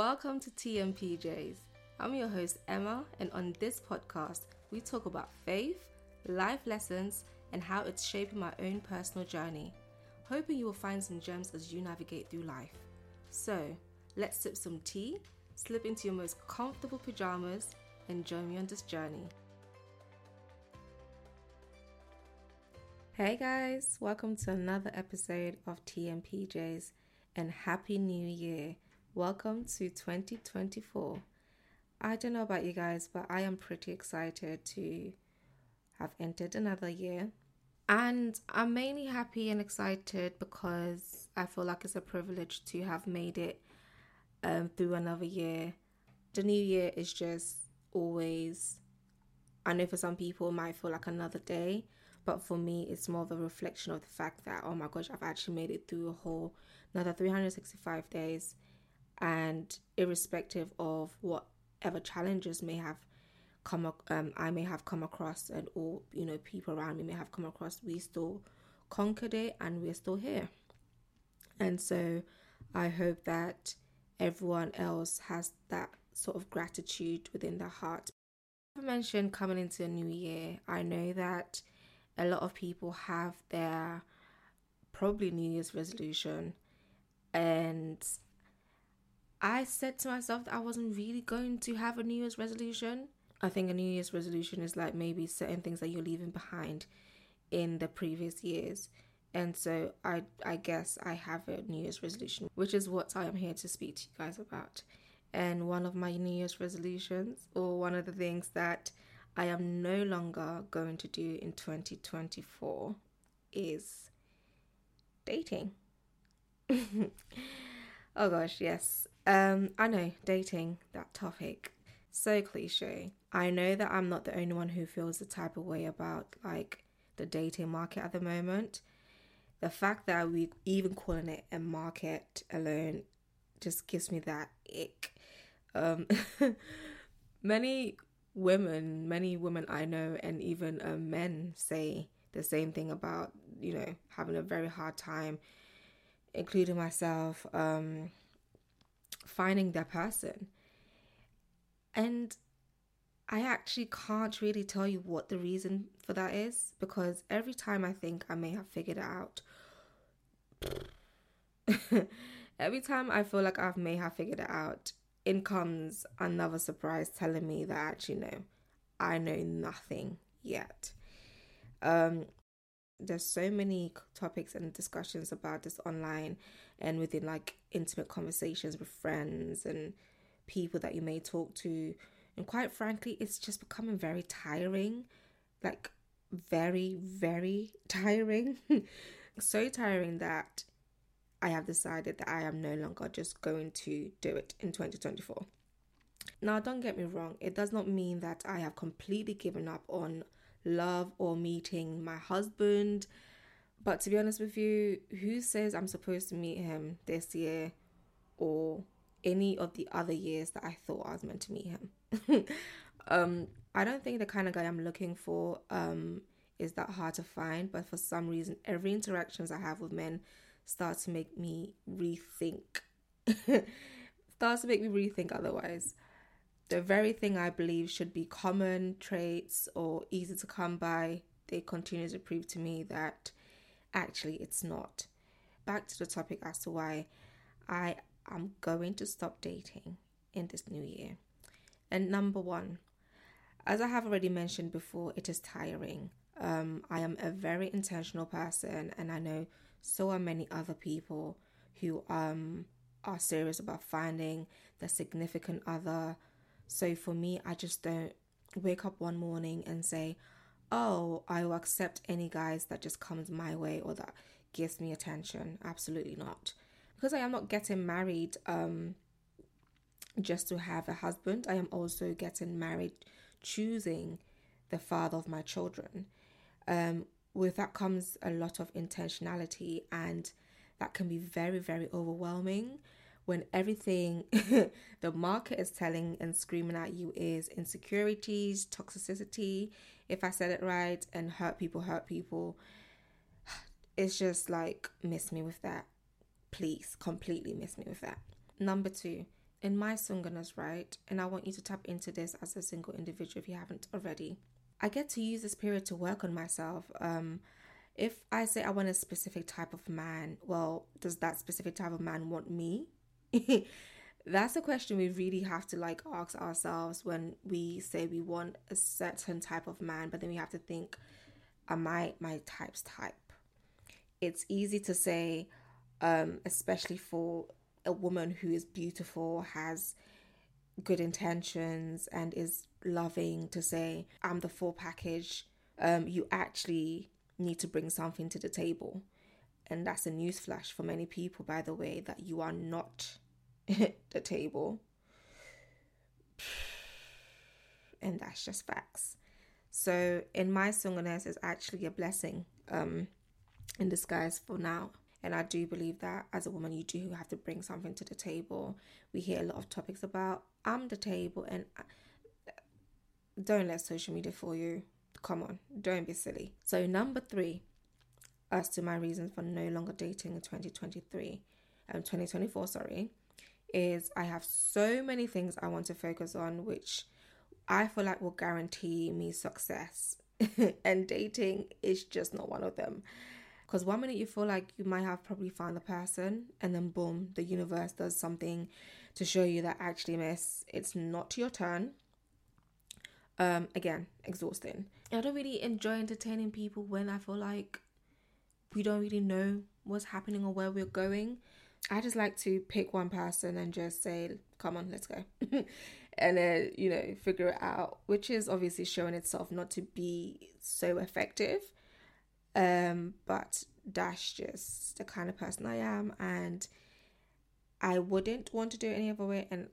Welcome to Tea n' PJ's. I'm your host, Emma, and on this podcast, we talk about faith, life lessons, and how it's shaping my own personal journey. Hoping you will find some gems as you navigate through life. So, let's sip some tea, slip into your most comfortable pajamas, and join me on this journey. Hey guys, welcome to another episode of Tea n' PJ's and Happy New Year. Welcome to 2024. I don't know about you guys, but I am pretty excited to have entered another year. And I'm mainly happy and excited because I feel like it's a privilege to have made it um, through another year. The new year is just always, I know for some people it might feel like another day, but for me, it's more of a reflection of the fact that, oh my gosh, I've actually made it through a whole another 365 days. And irrespective of whatever challenges may have come, um, I may have come across, and or you know, people around me may have come across, we still conquered it, and we're still here. And so, I hope that everyone else has that sort of gratitude within their heart. I mentioned coming into a new year. I know that a lot of people have their probably New Year's resolution, and I said to myself that I wasn't really going to have a New Year's resolution. I think a New Year's resolution is like maybe certain things that you're leaving behind in the previous years. And so I I guess I have a New Year's resolution, which is what I am here to speak to you guys about. And one of my New Year's resolutions, or one of the things that I am no longer going to do in 2024 is dating. oh gosh, yes. Um, I know, dating, that topic. So cliche. I know that I'm not the only one who feels the type of way about like the dating market at the moment. The fact that we even calling it a market alone just gives me that ick. Um, many women, many women I know, and even uh, men say the same thing about, you know, having a very hard time, including myself, um, finding their person. And I actually can't really tell you what the reason for that is because every time I think I may have figured it out, every time I feel like I may have figured it out, in comes another surprise telling me that actually no, I know nothing yet. Um, there's so many topics and discussions about this online and within like intimate conversations with friends and people that you may talk to. And quite frankly, it's just becoming very tiring. Like, very, very tiring. so tiring that I have decided that I am no longer just going to do it in 2024. Now, don't get me wrong, it does not mean that I have completely given up on love or meeting my husband. But to be honest with you, who says I'm supposed to meet him this year or any of the other years that I thought I was meant to meet him? um, I don't think the kind of guy I'm looking for um, is that hard to find, but for some reason, every interactions I have with men start to make me rethink. starts to make me rethink otherwise. The very thing I believe should be common traits or easy to come by, they continue to prove to me that actually it's not. Back to the topic as to why I am going to stop dating in this new year. And number one, as I have already mentioned before, it is tiring. Um, I am a very intentional person, and I know so are many other people who um are serious about finding the significant other. So for me, I just don't wake up one morning and say, "Oh, I will accept any guys that just comes my way or that gives me attention." Absolutely not. Because I am not getting married um just to have a husband. I am also getting married choosing the father of my children. Um, with that comes a lot of intentionality and that can be very very overwhelming when everything the market is telling and screaming at you is insecurities toxicity if i said it right and hurt people hurt people it's just like miss me with that please completely miss me with that number two in my singleness, right? And I want you to tap into this as a single individual if you haven't already. I get to use this period to work on myself. Um, if I say I want a specific type of man, well, does that specific type of man want me? That's a question we really have to like ask ourselves when we say we want a certain type of man, but then we have to think, am I my type's type? It's easy to say, um, especially for a woman who is beautiful, has good intentions, and is loving to say, I'm the full package. Um, you actually need to bring something to the table. And that's a newsflash for many people, by the way, that you are not the table. And that's just facts. So in my singleness is actually a blessing um in disguise for now. And I do believe that as a woman, you do have to bring something to the table. We hear a lot of topics about I'm the table, and don't let social media fool you. Come on, don't be silly. So, number three, as to my reasons for no longer dating in 2023, um, 2024, sorry, is I have so many things I want to focus on, which I feel like will guarantee me success. and dating is just not one of them. Because one minute you feel like you might have probably found the person, and then boom, the universe does something to show you that actually, miss, it's not your turn. Um, again, exhausting. I don't really enjoy entertaining people when I feel like we don't really know what's happening or where we're going. I just like to pick one person and just say, come on, let's go. and then, you know, figure it out, which is obviously showing itself not to be so effective. Um, but that's just the kind of person I am. And I wouldn't want to do it any other way. And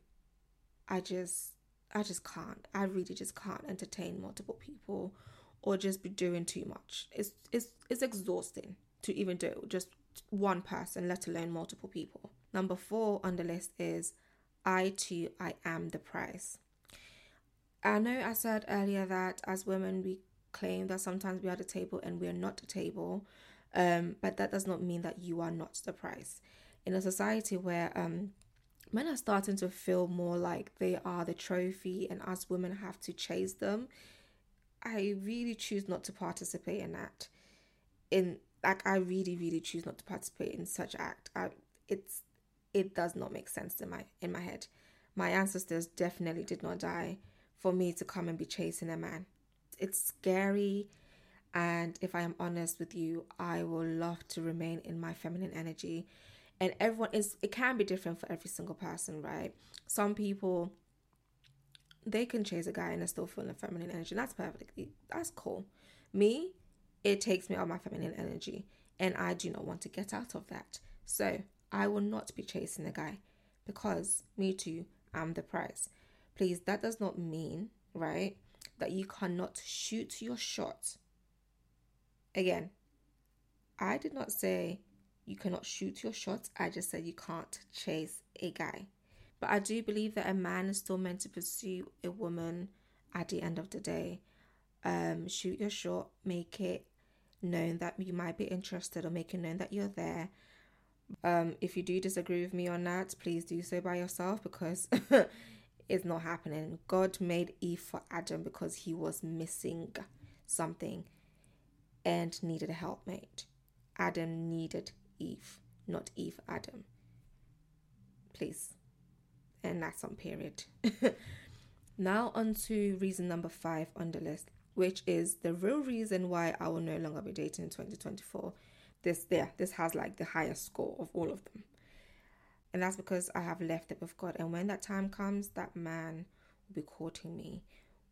I just, I just can't. I really just can't entertain multiple people or just be doing too much. It's, it's, it's exhausting to even do it. Just one person, let alone multiple people. Number four on the list is I too, I am the prize. I know I said earlier that as women, we claim that sometimes we are the table and we are not the table, um, but that does not mean that you are not the prize. In a society where um, men are starting to feel more like they are the trophy and us women have to chase them, I really choose not to participate in that. In like I really really choose not to participate in such act. I it's it does not make sense in my in my head. My ancestors definitely did not die for me to come and be chasing a man. It's scary and if I am honest with you, I will love to remain in my feminine energy. And everyone is it can be different for every single person, right? Some people they can chase a guy and they're still feel in feminine energy. That's perfectly that's cool. Me, it takes me out of my feminine energy, and I do not want to get out of that. So I will not be chasing a guy because me too, I'm the prize. Please, that does not mean, right, that you cannot shoot your shot. Again, I did not say you cannot shoot your shot, I just said you can't chase a guy. But I do believe that a man is still meant to pursue a woman at the end of the day. Um, shoot your shot, make it known that you might be interested or making known that you're there. Um, if you do disagree with me on that, please do so by yourself because it's not happening. God made Eve for Adam because he was missing something and needed a helpmate. Adam needed Eve, not Eve Adam. Please. And that's on period. now on to reason number five on the list which is the real reason why I will no longer be dating in 2024. This there, this has like the highest score of all of them. And that's because I have left it with God. And when that time comes, that man will be courting me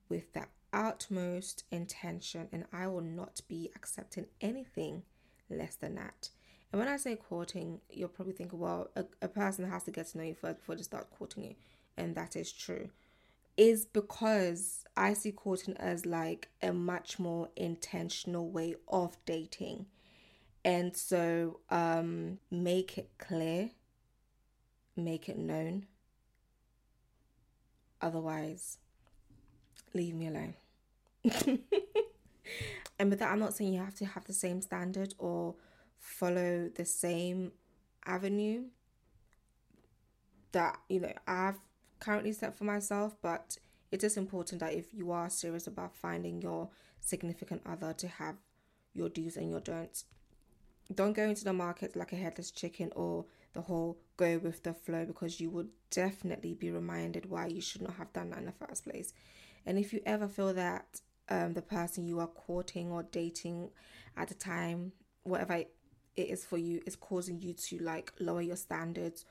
with the utmost intention, and I will not be accepting anything less than that. And when I say courting, you're probably thinking, well, a, a person has to get to know you first before they start courting you. And that is true is because I see courting as like a much more intentional way of dating. And so um make it clear, make it known. Otherwise, leave me alone. and with that, I'm not saying you have to have the same standard or follow the same avenue that you know I've currently set for myself, but it is important that if you are serious about finding your significant other to have your do's and your don'ts. Don't go into the market like a headless chicken or the whole go with the flow because you would definitely be reminded why you should not have done that in the first place. And if you ever feel that um, the person you are courting or dating at the time, whatever it is for you, is causing you to like lower your standards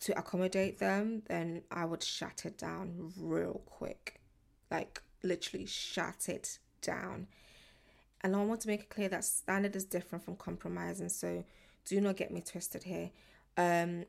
to accommodate them, then I would shut it down real quick. Like, literally, shut it down. And I want to make it clear that standard is different from compromising. So, do not get me twisted here. Um,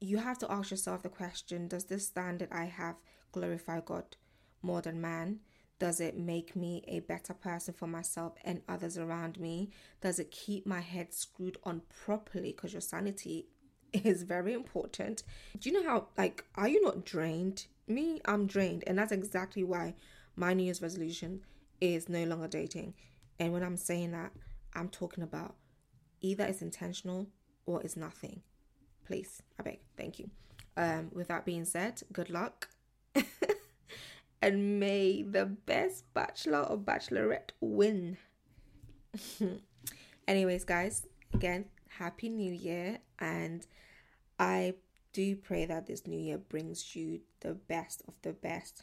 you have to ask yourself the question Does this standard I have glorify God more than man? Does it make me a better person for myself and others around me? Does it keep my head screwed on properly? Because your sanity is very important. Do you know how, like, are you not drained? Me, I'm drained. And that's exactly why my New Year's resolution is no longer dating. And when I'm saying that, I'm talking about either it's intentional or it's nothing. Please, I beg, thank you. Um, with that being said, good luck. and may the best bachelor or bachelorette win. Anyways, guys, again, happy new year and I do pray that this new year brings you the best of the best.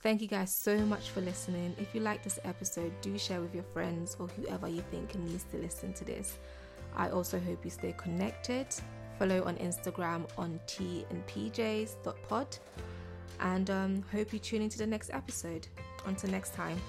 Thank you guys so much for listening. If you like this episode, do share with your friends or whoever you think needs to listen to this. I also hope you stay connected. Follow on Instagram on t and pjs.pod and um, hope you tune into the next episode. Until next time.